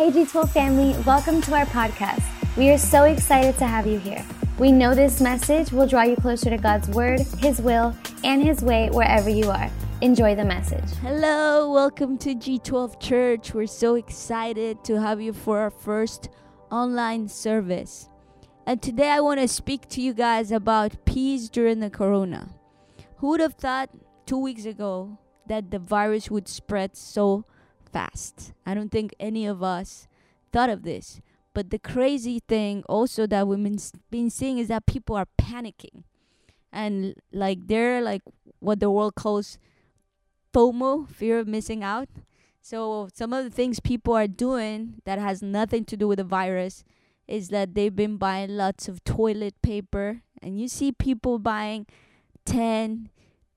Hey G12 family, welcome to our podcast. We are so excited to have you here. We know this message will draw you closer to God's Word, His will, and His way wherever you are. Enjoy the message. Hello, welcome to G12 Church. We're so excited to have you for our first online service. And today I want to speak to you guys about peace during the corona. Who would have thought two weeks ago that the virus would spread so fast. I don't think any of us thought of this. But the crazy thing also that we've been, been seeing is that people are panicking. And like they're like what the world calls FOMO, fear of missing out. So some of the things people are doing that has nothing to do with the virus is that they've been buying lots of toilet paper and you see people buying 10,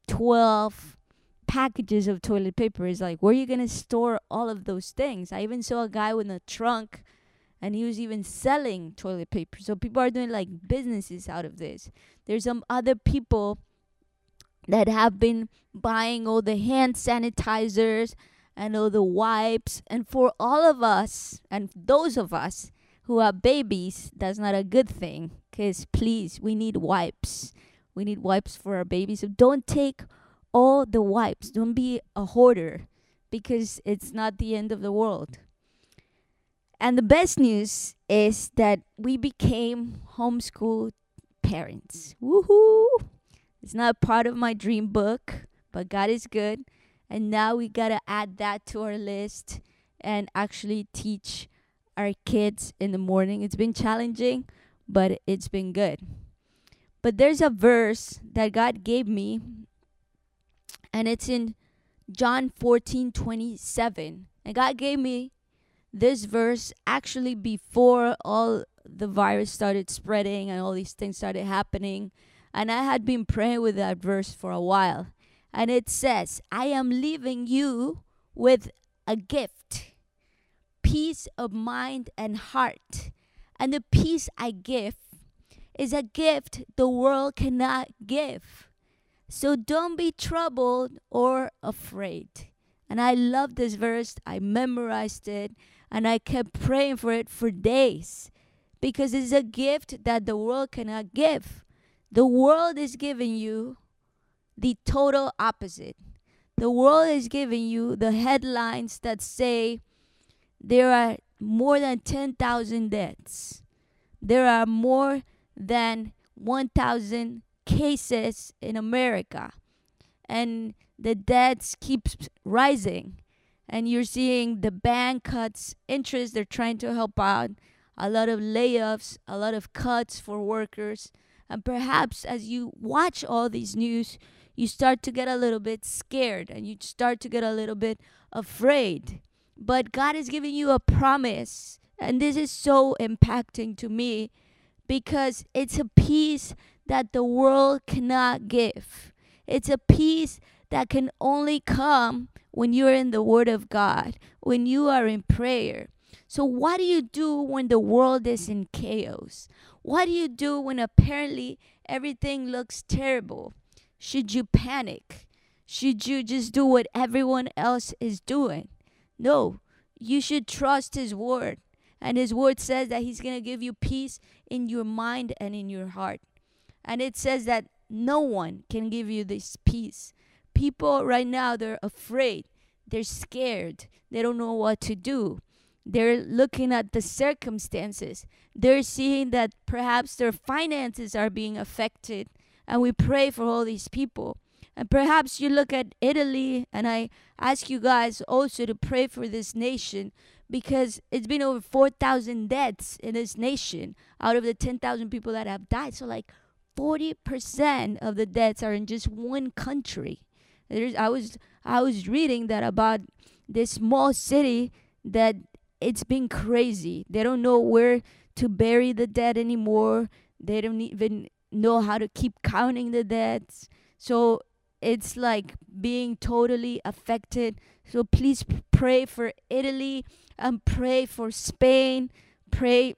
12, packages of toilet paper is like where are you going to store all of those things? I even saw a guy with a trunk and he was even selling toilet paper. So people are doing like businesses out of this. There's some other people that have been buying all the hand sanitizers and all the wipes. And for all of us and those of us who are babies that's not a good thing. Because please we need wipes. We need wipes for our babies. So don't take all the wipes. Don't be a hoarder because it's not the end of the world. And the best news is that we became homeschool parents. Woohoo! It's not part of my dream book, but God is good. And now we got to add that to our list and actually teach our kids in the morning. It's been challenging, but it's been good. But there's a verse that God gave me and it's in John 14 27. And God gave me this verse actually before all the virus started spreading and all these things started happening. And I had been praying with that verse for a while. And it says, I am leaving you with a gift peace of mind and heart. And the peace I give is a gift the world cannot give. So don't be troubled or afraid. And I love this verse. I memorized it and I kept praying for it for days because it's a gift that the world cannot give. The world is giving you the total opposite. The world is giving you the headlines that say there are more than 10,000 deaths. There are more than 1,000 cases in America, and the debts keeps rising, and you're seeing the bank cuts interest. They're trying to help out. A lot of layoffs, a lot of cuts for workers, and perhaps as you watch all these news, you start to get a little bit scared and you start to get a little bit afraid. But God is giving you a promise, and this is so impacting to me because it's a peace that the world cannot give. It's a peace that can only come when you're in the Word of God, when you are in prayer. So, what do you do when the world is in chaos? What do you do when apparently everything looks terrible? Should you panic? Should you just do what everyone else is doing? No, you should trust His Word. And His Word says that He's going to give you peace in your mind and in your heart. And it says that no one can give you this peace. People right now, they're afraid, they're scared, they don't know what to do. They're looking at the circumstances. They're seeing that perhaps their finances are being affected. And we pray for all these people. And perhaps you look at Italy, and I ask you guys also to pray for this nation because it's been over 4,000 deaths in this nation out of the 10,000 people that have died. So, like, 40% of the deaths are in just one country. There's, I was I was reading that about this small city that it's been crazy. They don't know where to bury the dead anymore. They don't even know how to keep counting the deaths. So it's like being totally affected. So please pray for Italy and pray for Spain. Pray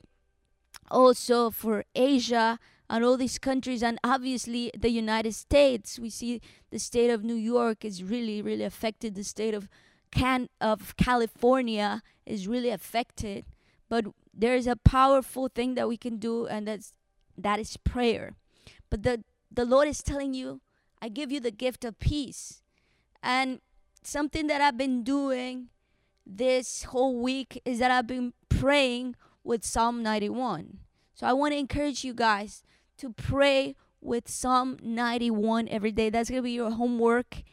also for Asia and all these countries and obviously the United States. We see the state of New York is really, really affected, the state of can of California is really affected, but there's a powerful thing that we can do, and that's that is prayer. But the the Lord is telling you, I give you the gift of peace, and something that I've been doing this whole week is that I've been praying with Psalm 91. So I want to encourage you guys to pray with Psalm 91 every day. That's going to be your homework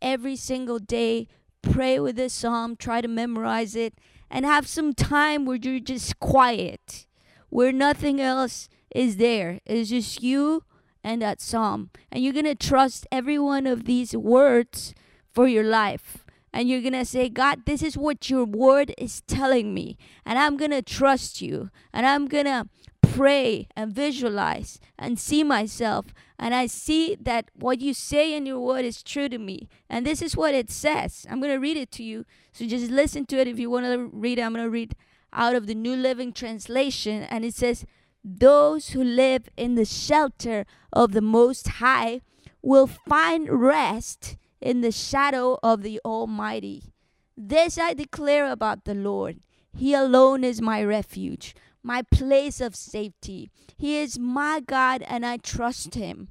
every single day. Pray with this psalm, try to memorize it, and have some time where you're just quiet, where nothing else is there. It's just you and that psalm. And you're going to trust every one of these words for your life. And you're to say, God, this is what your word is telling me. And I'm to trust you. And I'm to pray and visualize and see myself. And I see that what you say in your word is true to me. And this is what it says. I'm to read it to you. So just listen to it. If you want to read I'm to read out of the New Living Translation. And it says, Those who live in the shelter of the Most High will find rest in the shadow of the Almighty. This I declare about the Lord. He alone is my refuge my place of safety. He is my God, and I trust him.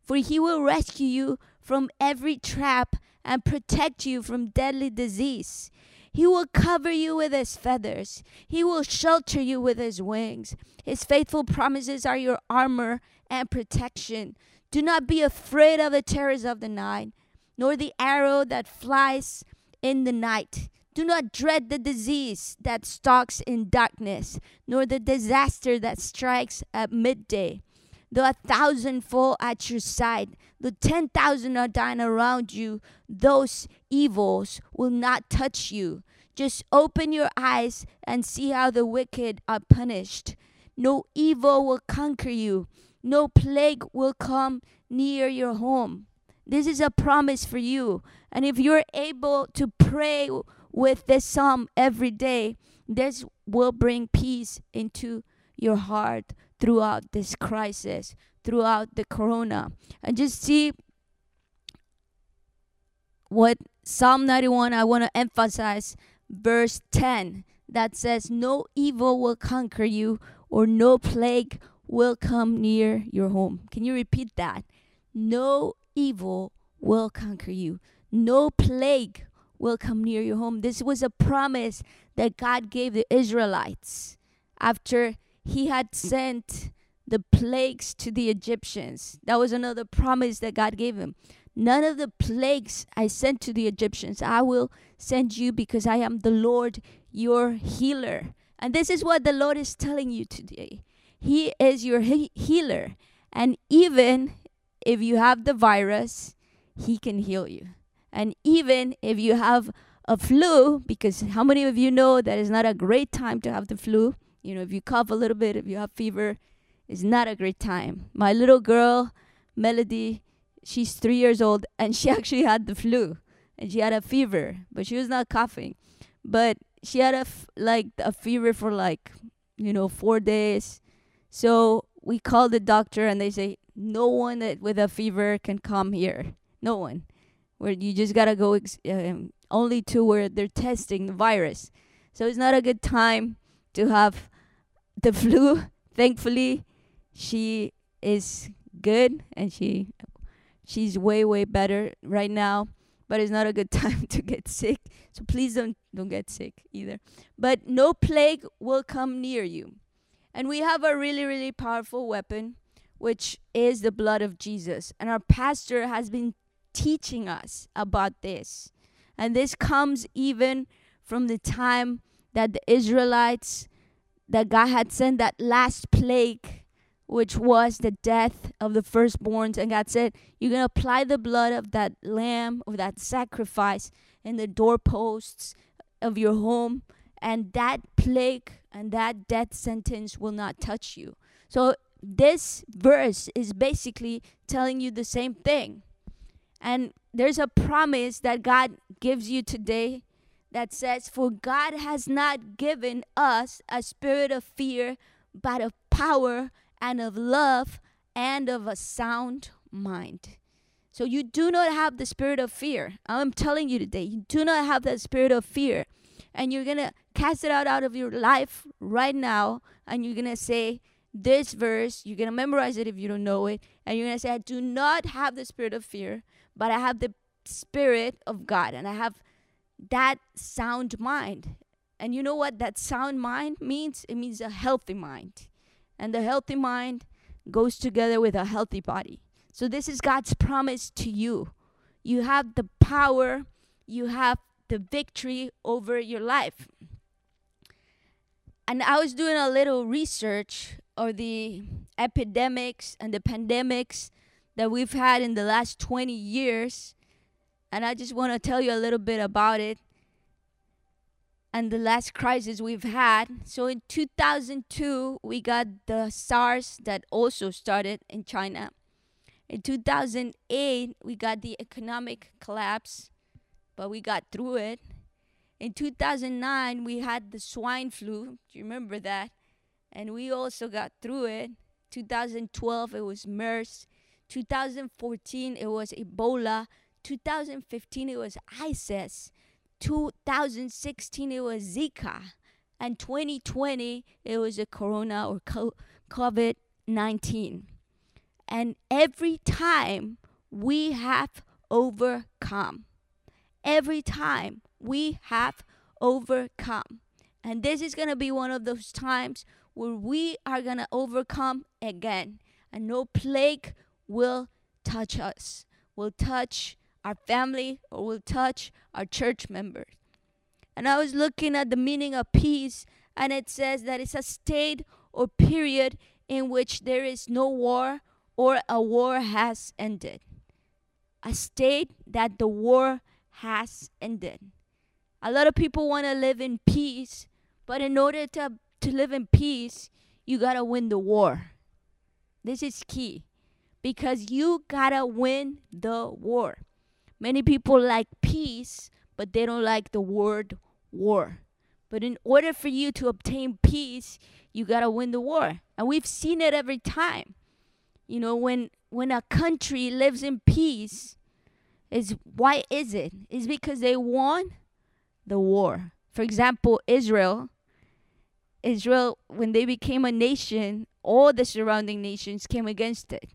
For he will rescue you from every trap and protect you from deadly disease. He will cover you with his feathers. He will shelter you with his wings. His faithful promises are your armor and protection. Do not be afraid of the terrors of the night, nor the arrow that flies in the night. Do not dread the disease that stalks in darkness, nor the disaster that strikes at midday. Though a thousand fall at your side, though ten thousand are dying around you, those evils will not touch you. Just open your eyes and see how the wicked are punished. No evil will conquer you, no plague will come near your home. This is a promise for you. And if you're able to pray with this psalm every day, this will bring peace into your heart throughout this crisis, throughout the corona. And just see what Psalm 91, I want to emphasize verse 10 that says, No evil will conquer you, or no plague will come near your home. Can you repeat that? No evil will conquer you, no plague will come near your home. This was a promise that God gave the Israelites after he had sent the plagues to the Egyptians. That was another promise that God gave him. None of the plagues I sent to the Egyptians, I will send you because I am the Lord your healer. And this is what the Lord is telling you today. He is your he- healer. And even if you have the virus, He can heal you. And even if you have a flu, because how many of you know that it's not a great time to have the flu? You know, if you cough a little bit, if you have fever, it's not a great time. My little girl, Melody, she's three years old, and she actually had the flu, and she had a fever, but she was not coughing, but she had a f- like a fever for like you know four days. So we called the doctor, and they say no one that with a fever can come here. No one where you just gotta go ex- um, only to where they're testing the virus. So it's not a good time to have the flu. Thankfully, she is good and she she's way way better right now. But it's not a good time to get sick. So please don't don't get sick either. But no plague will come near you. And we have a really really powerful weapon which is the blood of Jesus. And our pastor has been teaching us about this. And this comes even from the time that the Israelites, that God had sent that last plague, which was the death of the firstborns. And God said, You're going to apply the blood of that lamb, of that sacrifice, in the doorposts of your home. And that plague and that death sentence will not touch you. So, this verse is basically telling you the same thing and there's a promise that God gives you today that says, For God has not given us a spirit of fear, but of power and of love and of a sound mind. So you do not have the spirit of fear. I'm telling you today, you do not have that spirit of fear. And you're going to cast it out out of your life right now and you're going to say this verse, you're going to memorize it if you don't know it, and you're going to say I do not have the spirit of fear, but I have the spirit of God and I have that sound mind. And you know what that sound mind means? It means a healthy mind. And the healthy mind goes together with a healthy body. So this is God's promise to you. You have the power, you have the victory over your life. And I was doing a little research of the epidemics and the pandemics that we've had in the last 20 years. And I just want to tell you a little bit about it and the last crisis we've had. So in 2002, we got the SARS that also started in China. In 2008, we got the economic collapse, but we got through it. In 2009, we had the swine flu. Do you remember that? And we also got through it. 2012, it was MERS. 2014, it was Ebola. 2015, it was ISIS. 2016, it was Zika. And 2020, it was a corona or COVID 19. And every time we have overcome. Every time we have overcome. And this is going to be one of those times where we are going to overcome again. And no plague will touch us, will touch our family, or will touch our church members. And I was looking at the meaning of peace, and it says that it's a state or period in which there is no war or a war has ended. A state that the war has ended. A lot of people want to live in peace, but in order to, to live in peace, you got to win the war. This is key because you got to win the war. Many people like peace, but they don't like the word war. But in order for you to obtain peace, you got to win the war. And we've seen it every time. You know, when when a country lives in peace, is why is it? Is because they won the war. For example, Israel. Israel, when they became a nation, all the surrounding nations came against it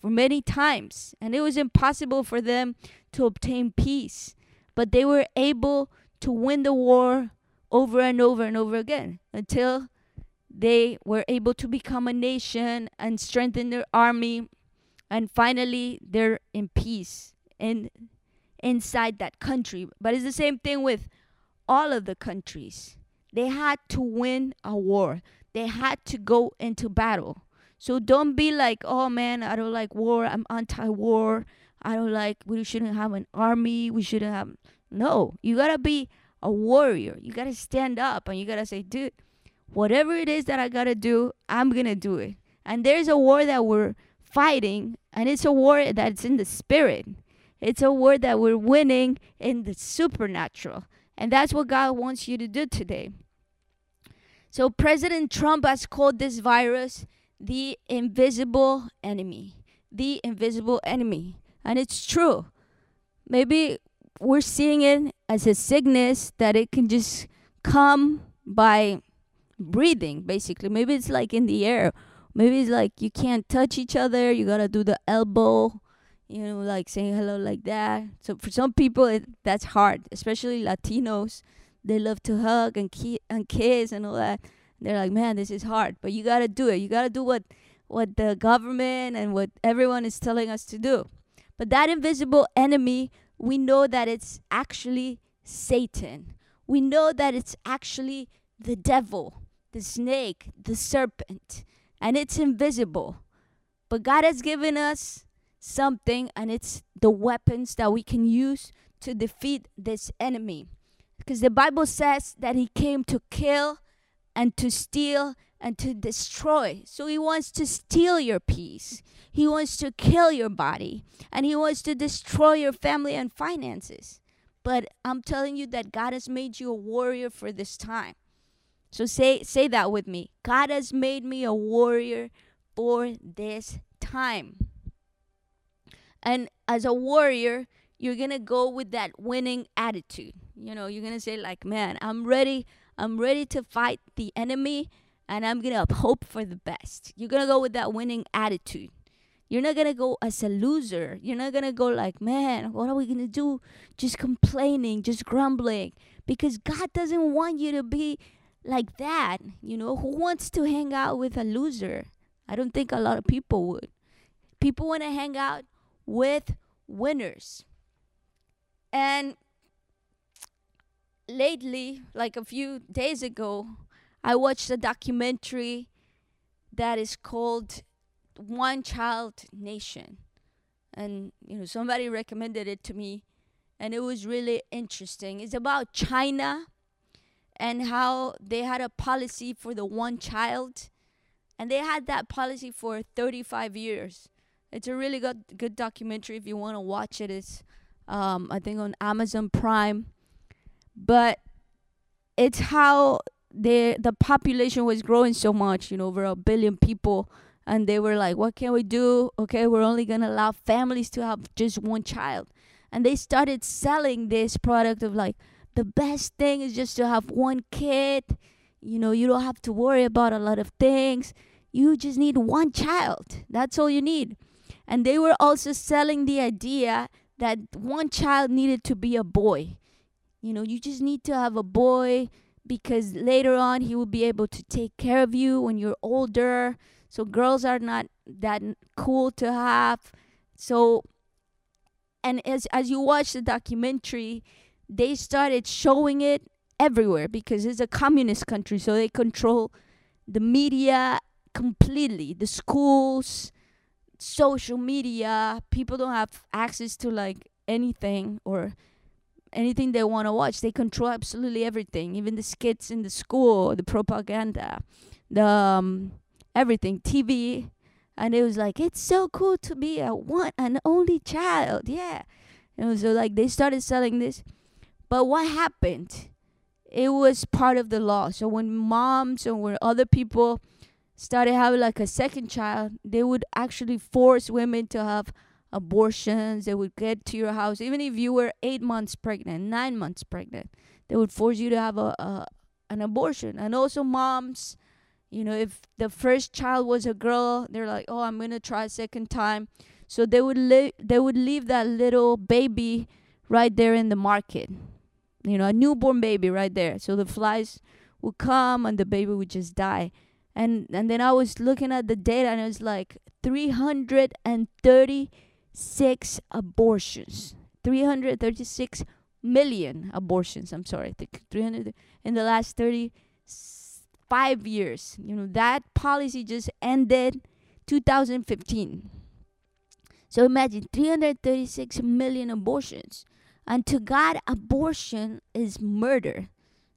for many times, and it was impossible for them to obtain peace. But they were able to win the war over and over and over again until they were able to become a nation and strengthen their army and finally they're in peace in inside that country but it's the same thing with all of the countries they had to win a war they had to go into battle so don't be like oh man i don't like war i'm anti-war i don't like we shouldn't have an army we shouldn't have no you gotta be a warrior you gotta stand up and you gotta say dude whatever it is that I got to do, I'm to do it. And there's a war that we're fighting, and it's a war that's in the spirit. It's a war that we're winning in the supernatural. And that's what God wants you to do today. So, President Trump has called this virus the invisible enemy. The invisible enemy. And it's true. Maybe we're seeing it as a sickness that it can just come by breathing basically maybe it's like in the air maybe it's like you can't touch each other you gotta do the elbow you know like saying hello like that. So for some people it, that's hard especially latinos. They love to hug and, ki- and kiss and all that. They're like man this is hard. But you gotta do it. You gotta do what what the government and what everyone is telling us to do. But that invisible enemy we know that it's actually satan. We know that it's actually the devil the snake, the serpent, and it's invisible. But God has given us something, and it's the weapons that we can use to defeat this enemy. Because the Bible says that He came to kill and to steal and to destroy. So He wants to steal your peace, He wants to kill your body, and He wants to destroy your family and finances. But I'm telling you that God has made you a warrior for this time. So say say that with me. God has made me a warrior for this time. And as a warrior, you're going to go with that winning attitude. You know, you're going to say like, "Man, I'm ready. I'm ready to fight the enemy and I'm going to hope for the best." You're going to go with that winning attitude. You're not gonna go as a loser. You're not gonna go like, man, what are we gonna do? Just complaining, just grumbling. Because God doesn't want you to be like that. You know, who wants to hang out with a loser? I don't think a lot of people would. People want to hang out with winners. And lately, like a few days ago, I watched a documentary that is called One Child Nation. And, you know, somebody recommended it to me, and it was really interesting. It's about China and how they had a policy for the one child. And they had that policy for 35 years. It's a really good good documentary if you want to watch it. It's um, I think on Amazon Prime. But it's how the the population was growing so much, you know, over a billion people and they were like, What can we do? Okay, we're only gonna allow families to have just one child. And they started selling this product of like the best thing is just to have one kid. You know, you don't have to worry about a lot of things. You just need one child. That's all you need. And they were also selling the idea that one child needed to be a boy. You know, you just need to have a boy because later on he will be able to take care of you when you're older. So girls are not that cool to have. So and as as you watch the documentary, they started showing it everywhere because it's a communist country, so they control the media completely, the schools, social media. People don't have access to like anything or anything they want to watch. They control absolutely everything, even the skits in the school, the propaganda, the um, everything, TV. And it was like, it's so cool to be a one and only child. Yeah. And so like they started selling this. But what happened? It was part of the law. So when moms or when other people started having like a second child, they would actually force women to have abortions. They would get to your house, even if you were eight months pregnant, nine months pregnant, they would force you to have a, a an abortion. And also moms, you know, if the first child was a girl, they're like, oh, I'm gonna try a second time. So they would li- they would leave that little baby right there in the market you know, a newborn baby right there. So the flies would come and the baby would just die. And and then I was looking at the data and it was like 336 abortions. 336 million abortions. I'm sorry. 300 in the last 35 years. You know, that policy just ended 2015. So imagine 336 million abortions. And to God, abortion is murder.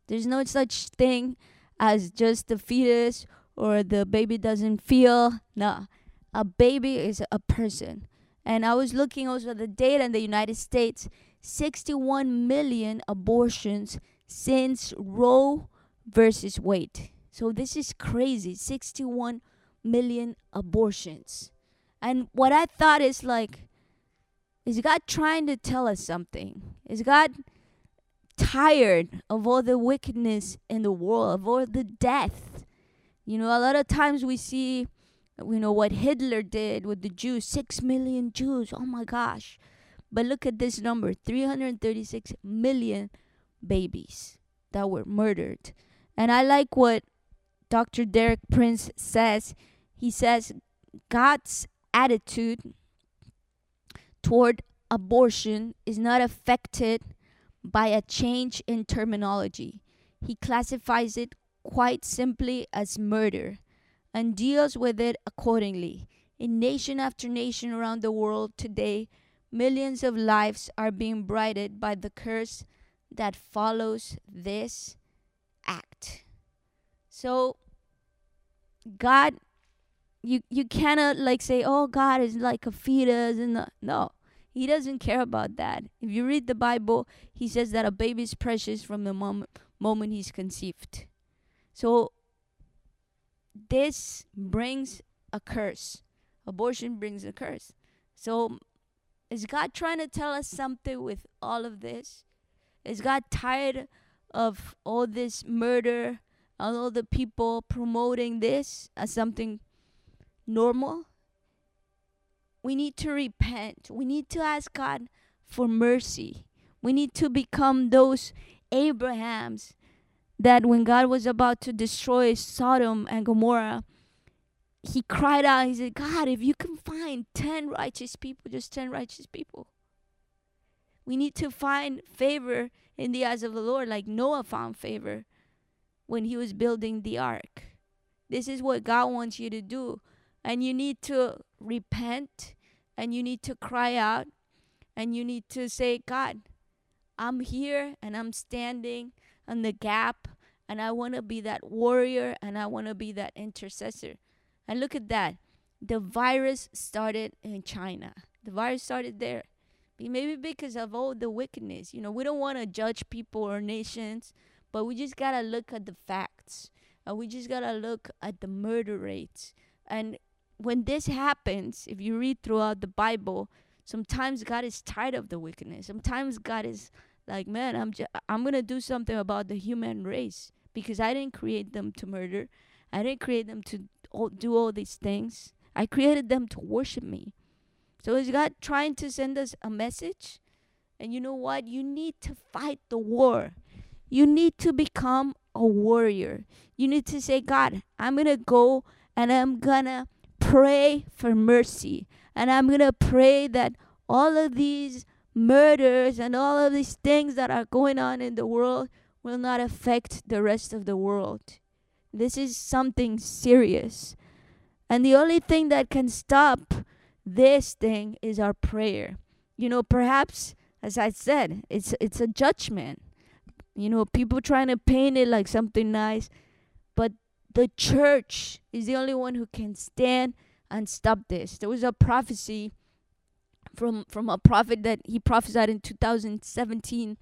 There's no such thing as just the fetus or the baby doesn't feel. No, a baby is a person. And I was looking also at the data in the United States 61 million abortions since Roe versus Wade. So this is crazy 61 million abortions. And what I thought is like, is God trying to tell us something? Is God tired of all the wickedness in the world, of all the death? You know, a lot of times we see, you know, what Hitler did with the Jews six million Jews. Oh my gosh. But look at this number 336 million babies that were murdered. And I like what Dr. Derek Prince says. He says God's attitude toward abortion is not affected by a change in terminology. He classifies it quite simply as murder and deals with it accordingly. In nation after nation around the world today, millions of lives are being blighted by the curse that follows this act. So, God you you cannot like say oh god is like a fetus and no he doesn't care about that if you read the bible he says that a baby is precious from the moment moment he's conceived so this brings a curse abortion brings a curse so Is God trying to tell us something with all of this? Is God tired of all this murder all the people promoting this as something normal? We need to repent. We need to ask God for mercy. We need to become those Abrahams that when God was about to destroy Sodom and Gomorrah, he cried out, he said, God, if you can find 10 righteous people, just 10 righteous people. We need to find favor in the eyes of the Lord, like Noah found favor when he was building the ark. This is what God wants you to do. And you need to repent and you need to cry out and you need to say, God, I'm here and I'm standing on the gap and I want to be that warrior and I want to be that intercessor. And look at that. The virus started in China. The virus started there. Maybe because of all the wickedness. You know, we don't want to judge people or nations, but we just got to look at the facts. And we just got to look at the murder rates. And when this happens, if you read throughout the Bible, sometimes God is tired of the wickedness. Sometimes God is like, man, I'm I'm gonna do something about the human race because I didn't create them to murder. I didn't create them to all, do all these things. I created them to worship me. So is God trying to send us a message? And you know what? You need to fight the war. You need to become a warrior. You need to say, God, I'm going to go and I'm going to pray for mercy. And I'm going to pray that all of these murders and all of these things that are going on in the world will not affect the rest of the world. This is something serious. And the only thing that can stop this thing is our prayer. You know, perhaps as I said, it's it's a judgment. You know, people trying to paint it like something nice, but the church is the only one who can stand and stop this. There was a prophecy from from a prophet that he prophesied in 2017.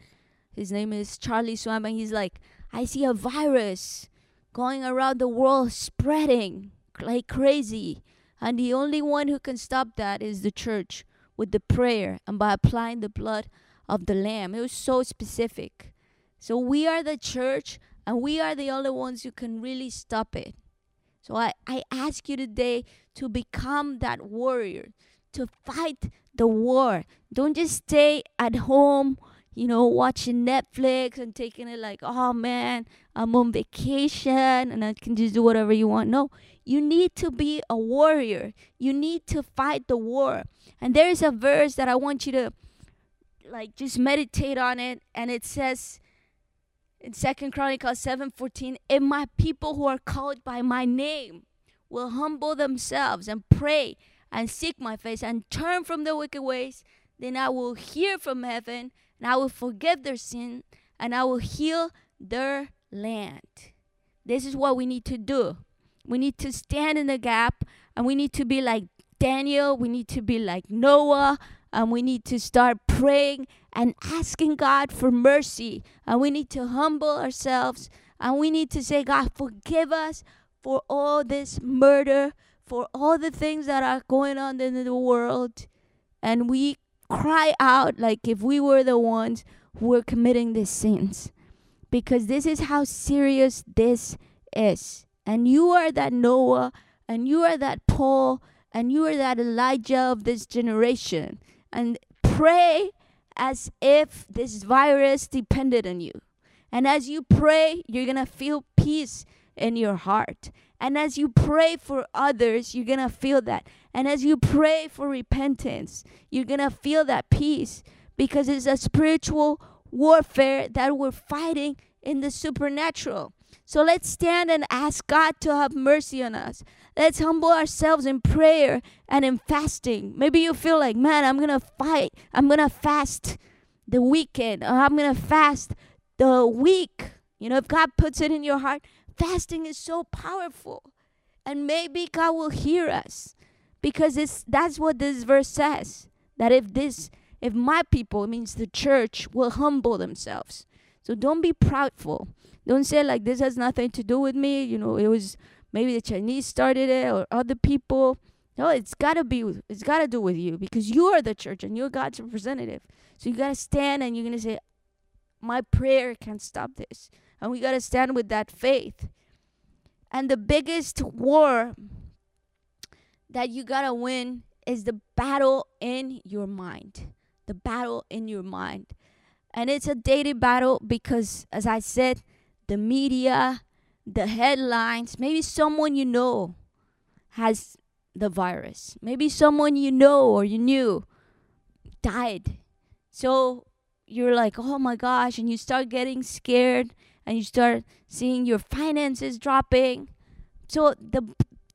His name is Charlie Shamp, and he's like, I see a virus going around the world spreading like crazy. And the only one who can stop that is the church with the prayer and by applying the blood of the Lamb. It was so specific. So we are the church and we are the only ones who can really stop it. So I, I ask you today to become that warrior, to fight the war. Don't just stay at home, you know, watching Netflix and taking it like, oh man, I'm on vacation and I can just do whatever you want. No, you need to be a warrior. You need to fight the war. And there is a verse that I want you to like just meditate on it and it says in Second Chronicles 7:14, if my people who are called by my name will humble themselves and pray and seek my face and turn from their wicked ways, then I will hear from heaven and I will forgive their sin and I will heal their land. This is what we need to do. We need to stand in the gap and we need to be like Daniel, we need to be like Noah, and we need to start praying and asking God for mercy. And we need to humble ourselves and we need to say, God, forgive us for all this murder, for all the things that are going on in the world. And we cry out like if we were the ones who were committing these sins. Because this is how serious this is. And you are that Noah, and you are that Paul, and you are that Elijah of this generation. And pray as if this virus depended on you. And as you pray, you're going to feel peace in your heart. And as you pray for others, you're going to feel that. And as you pray for repentance, you're going to feel that peace because it's a spiritual warfare that we're fighting in the supernatural. So let's stand and ask God to have mercy on us. Let's humble ourselves in prayer and in fasting. Maybe you feel like, man, I'm going to fight. I'm going to fast the weekend, or I'm going to fast the week. You know, if God puts it in your heart, fasting is so powerful. And maybe God will hear us because it's that's what this verse says. That if this if my people, means the church, will humble themselves. So don't be proudful. Don't say like this has nothing to do with me. You know, it was maybe the Chinese started it or other people. No, it's gotta be. It's gotta do with you because you are the church and you're God's representative. So you gotta stand and you're gonna say, "My prayer can't stop this," and we gotta stand with that faith. And the biggest war that you gotta win is the battle in your mind. The battle in your mind. And it's a daily battle because, as I said, the media, the headlines, maybe someone you know has the virus. Maybe someone you know or you knew died. So you're like, oh my gosh, and you start getting scared and you start seeing your finances dropping. So the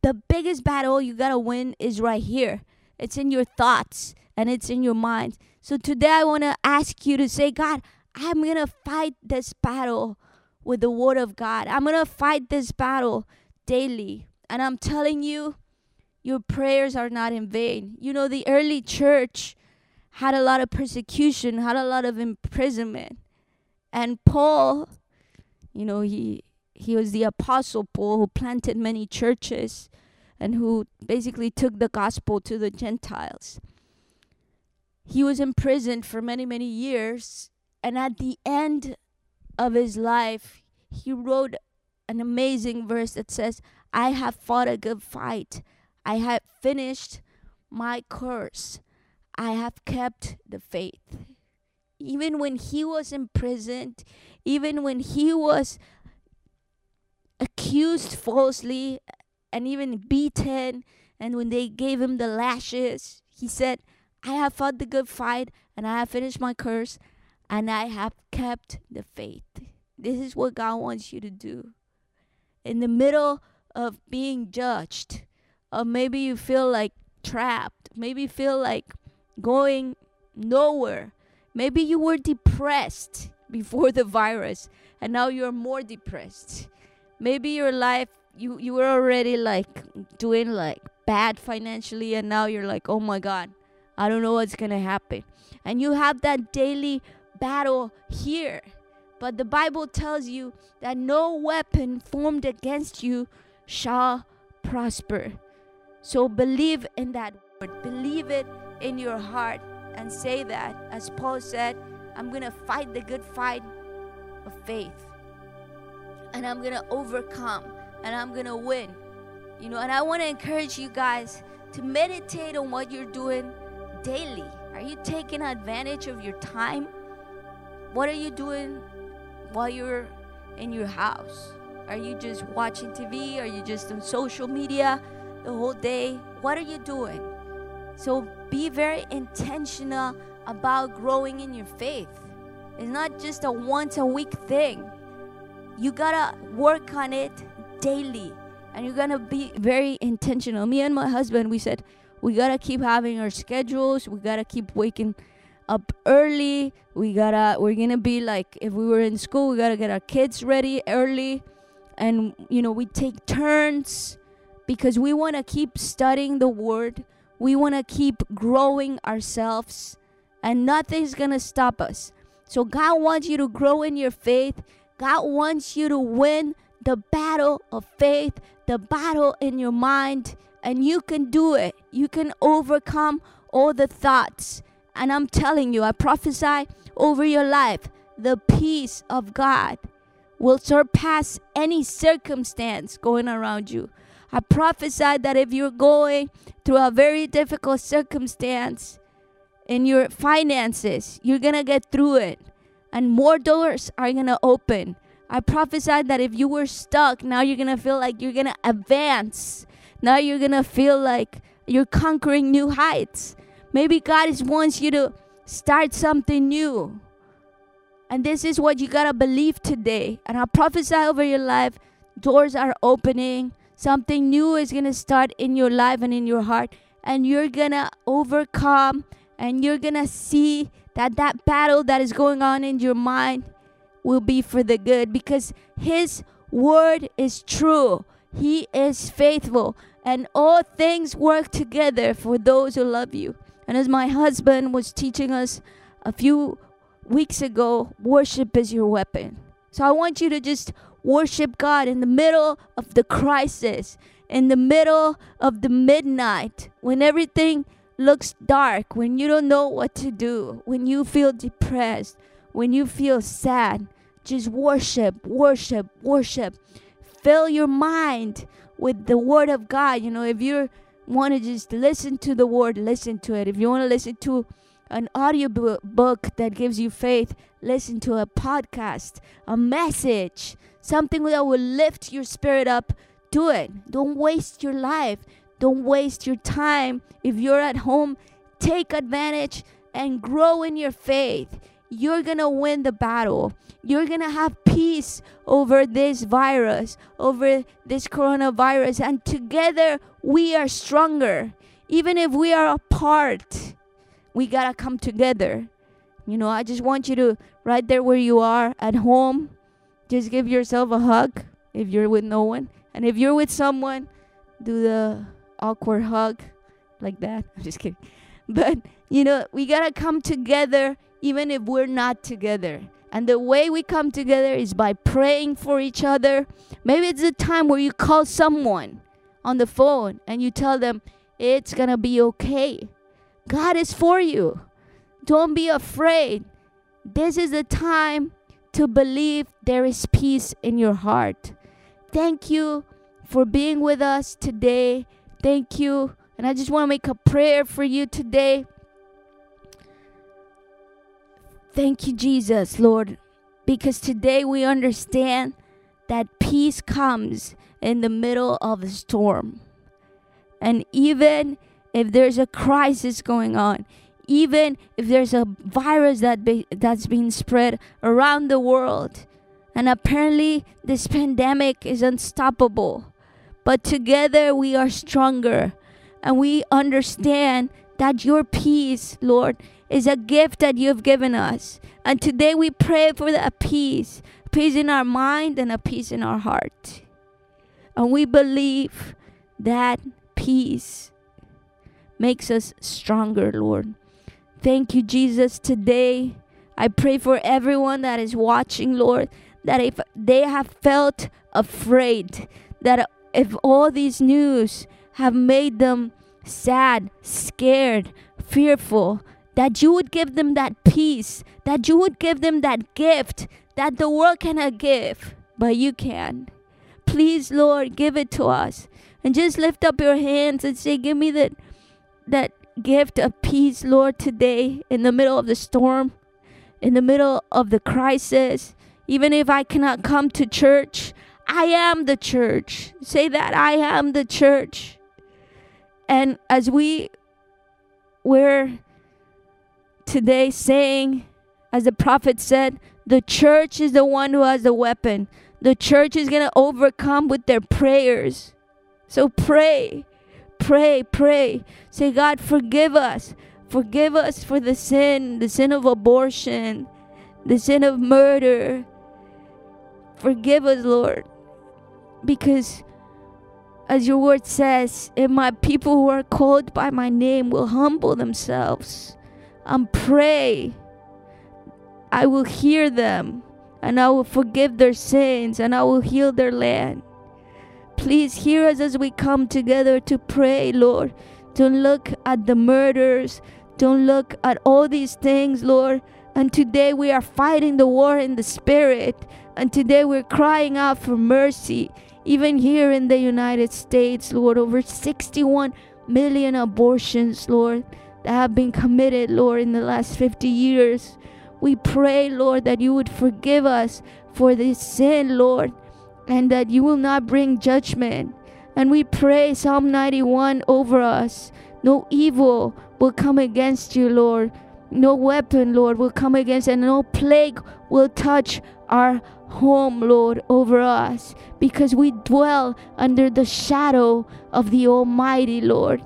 the biggest battle you got to win is right here. It's in your thoughts and it's in your mind. So today I want to ask you to say, God, I'm going to fight this battle with the word of God. I'm going to fight this battle daily. And I'm telling you, your prayers are not in vain. You know, the early church had a lot of persecution, had a lot of imprisonment. And Paul, you know, he he was the apostle Paul who planted many churches and who basically took the gospel to the Gentiles. He was imprisoned for many, many years, and at the end of his life, he wrote an amazing verse that says, I have fought a good fight. I have finished my course. I have kept the faith. Even when he was imprisoned, even when he was accused falsely and even beaten, and when they gave him the lashes, he said, I have fought the good fight and I have finished my course and I have kept the faith. This is what God wants you to do. In the middle of being judged, or maybe you feel like trapped, maybe you feel like going nowhere. Maybe you were depressed before the virus and now you're more depressed. Maybe your life you you were already like doing like bad financially and now you're like, "Oh my god, I don't know what's going to happen." And you have that daily battle here. But the Bible tells you that no weapon formed against you shall prosper. So believe in that word. Believe it in your heart and say that, as Paul said, I'm going to fight the good fight of faith. And I'm going to overcome and I'm going to win. You know, and I want to encourage you guys to meditate on what you're doing daily. Are you taking advantage of your time? What are you doing while you're in your house? Are you just watching TV? Are you just on social media the whole day? What are you doing? So be very intentional about growing in your faith. It's not just a once a week thing. You gotta work on it daily and you're gonna be very intentional. Me and my husband, we said, we gotta keep having our schedules, we gotta keep waking up early. We gotta, we're gonna be like, if we were in school, we gotta get our kids ready early. And, you know, we take turns because we wanna keep studying the Word. We wanna keep growing ourselves, and nothing's gonna stop us. So, God wants you to grow in your faith. God wants you to win the battle of faith, the battle in your mind, and you can do it. You can overcome all the thoughts and I'm telling you, I prophesy over your life the peace of God will surpass any circumstance going around you. I prophesy that if you're going through a very difficult circumstance in your finances, you're going to get through it and more doors are going to open. I prophesied that if you were stuck, now you're going to feel like you're going to advance. Now you're going to feel like you're conquering new heights. Maybe God is wants you to start something new. And this is what you got to believe today. And I prophesy over your life doors are opening. Something new is going to start in your life and in your heart. And you're going to overcome. And you're going to see that that battle that is going on in your mind will be for the good because His word is true. He is faithful. And all things work together for those who love you. And as my husband was teaching us a few weeks ago, worship is your weapon. So I want you to just worship God in the middle of the crisis, in the middle of the midnight when everything looks dark, when you don't know what to do, when you feel depressed, when you feel sad, just worship, worship, worship. Fill your mind with the Word of God. You know, if you want to just listen to the Word, listen to it. If you want to listen to an audio book that gives you faith, listen to a podcast, a message, something that will lift your spirit up. Do it. Don't waste your life. Don't waste your time. If you're at home, take advantage and grow in your faith. You're going to win the battle. You're going to have peace over this virus, over this coronavirus. And together we are stronger. Even if we are apart, we got to come together. You know, I just want you to, right there where you are at home, just give yourself a hug if you're with no one. And if you're with someone, do the awkward hug like that. I'm just kidding. But, you know, we got to come together even if we're not together. And the way we come together is by praying for each other. Maybe it's a time where you call someone on the phone and you tell them, it's to be okay. God is for you. Don't be afraid. This is the time to believe there is peace in your heart. Thank you for being with us today. Thank you. And I just want to make a prayer for you today. Thank you, Jesus, Lord, because today we understand that peace comes in the middle of a storm. And even if there's a crisis going on, even if there's a virus that be, that's being spread around the world, and apparently this pandemic is unstoppable, but together we are stronger, and we understand that your peace, Lord, is a gift that you've given us. And today we pray for the peace, peace in our mind and a peace in our heart. And we believe that peace makes us stronger, Lord. Thank you, Jesus, today. I pray for everyone that is watching, Lord, that if they have felt afraid, that if all these news have made them sad, scared, fearful, that you would give them that peace, that you would give them that gift that the world cannot give, but you can. Please, Lord, give it to us. And just lift up your hands and say, Give me that that gift of peace, Lord, today in the middle of the storm, in the middle of the crisis. Even if I cannot come to church, I am the church. Say that I am the church. And as we were today saying, as the prophet said, the church is the one who has the weapon. The church is going to overcome with their prayers. So pray, pray, pray. Say, God, forgive us. Forgive us for the sin, the sin of abortion, the sin of murder. Forgive us, Lord. Because as your word says, if my people who are called by my name will humble themselves and pray, I will hear them and I will forgive their sins and I will heal their land. Please hear us as we come together to pray, Lord. Don't look at the murders. Don't look at all these things, Lord. And today we are fighting the war in the spirit. And today we're crying out for mercy. Even here in the United States, Lord, over 61 million abortions, Lord, that have been committed, Lord, in the last 50 years. We pray, Lord, that you would forgive us for this sin, Lord, and that you will not bring judgment. And we pray Psalm 91 over us. No evil will come against you, Lord. No weapon, Lord, will come against, and no plague will touch our home, Lord, over us, because we dwell under the shadow of the Almighty, Lord.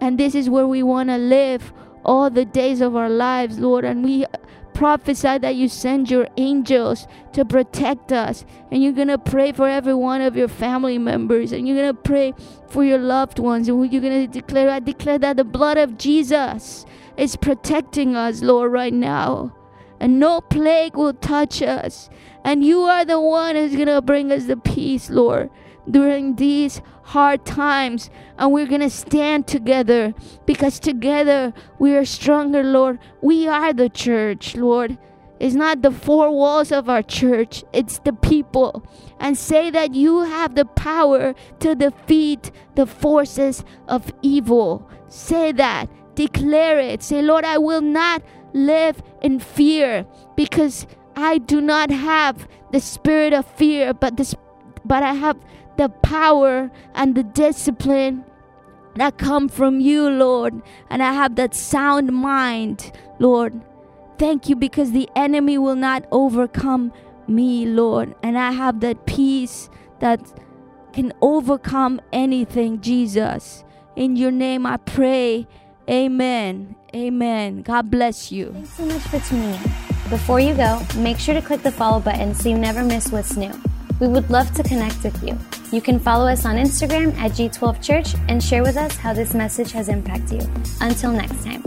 And this is where we want to live all the days of our lives, Lord. And we prophesy that you send your angels to protect us. And you're going to pray for every one of your family members. And you're going to pray for your loved ones. And you're going to declare, I declare that the blood of Jesus is protecting us, Lord, right now. And no plague will touch us. And you are the one who's going to bring us the peace, Lord. during these hard times. And we're going to stand together because together we are stronger, Lord. We are the church, Lord. It's not the four walls of our church, it's the people. And say that you have the power to defeat the forces of evil. Say that. Declare it. Say, Lord, I will not live in fear because I do not have the spirit of fear, but this but I have the power and the discipline that come from you, Lord. And I have that sound mind, Lord. Thank you because the enemy will not overcome me, Lord. And I have that peace that can overcome anything, Jesus. In your name I pray. Amen. Amen. God bless you. Thanks so much for tuning in. Before you go, make sure to click the follow button so you never miss what's new. We would love to connect with you. You can follow us on Instagram at G12 Church and share with us how this message has impacted you. Until next time.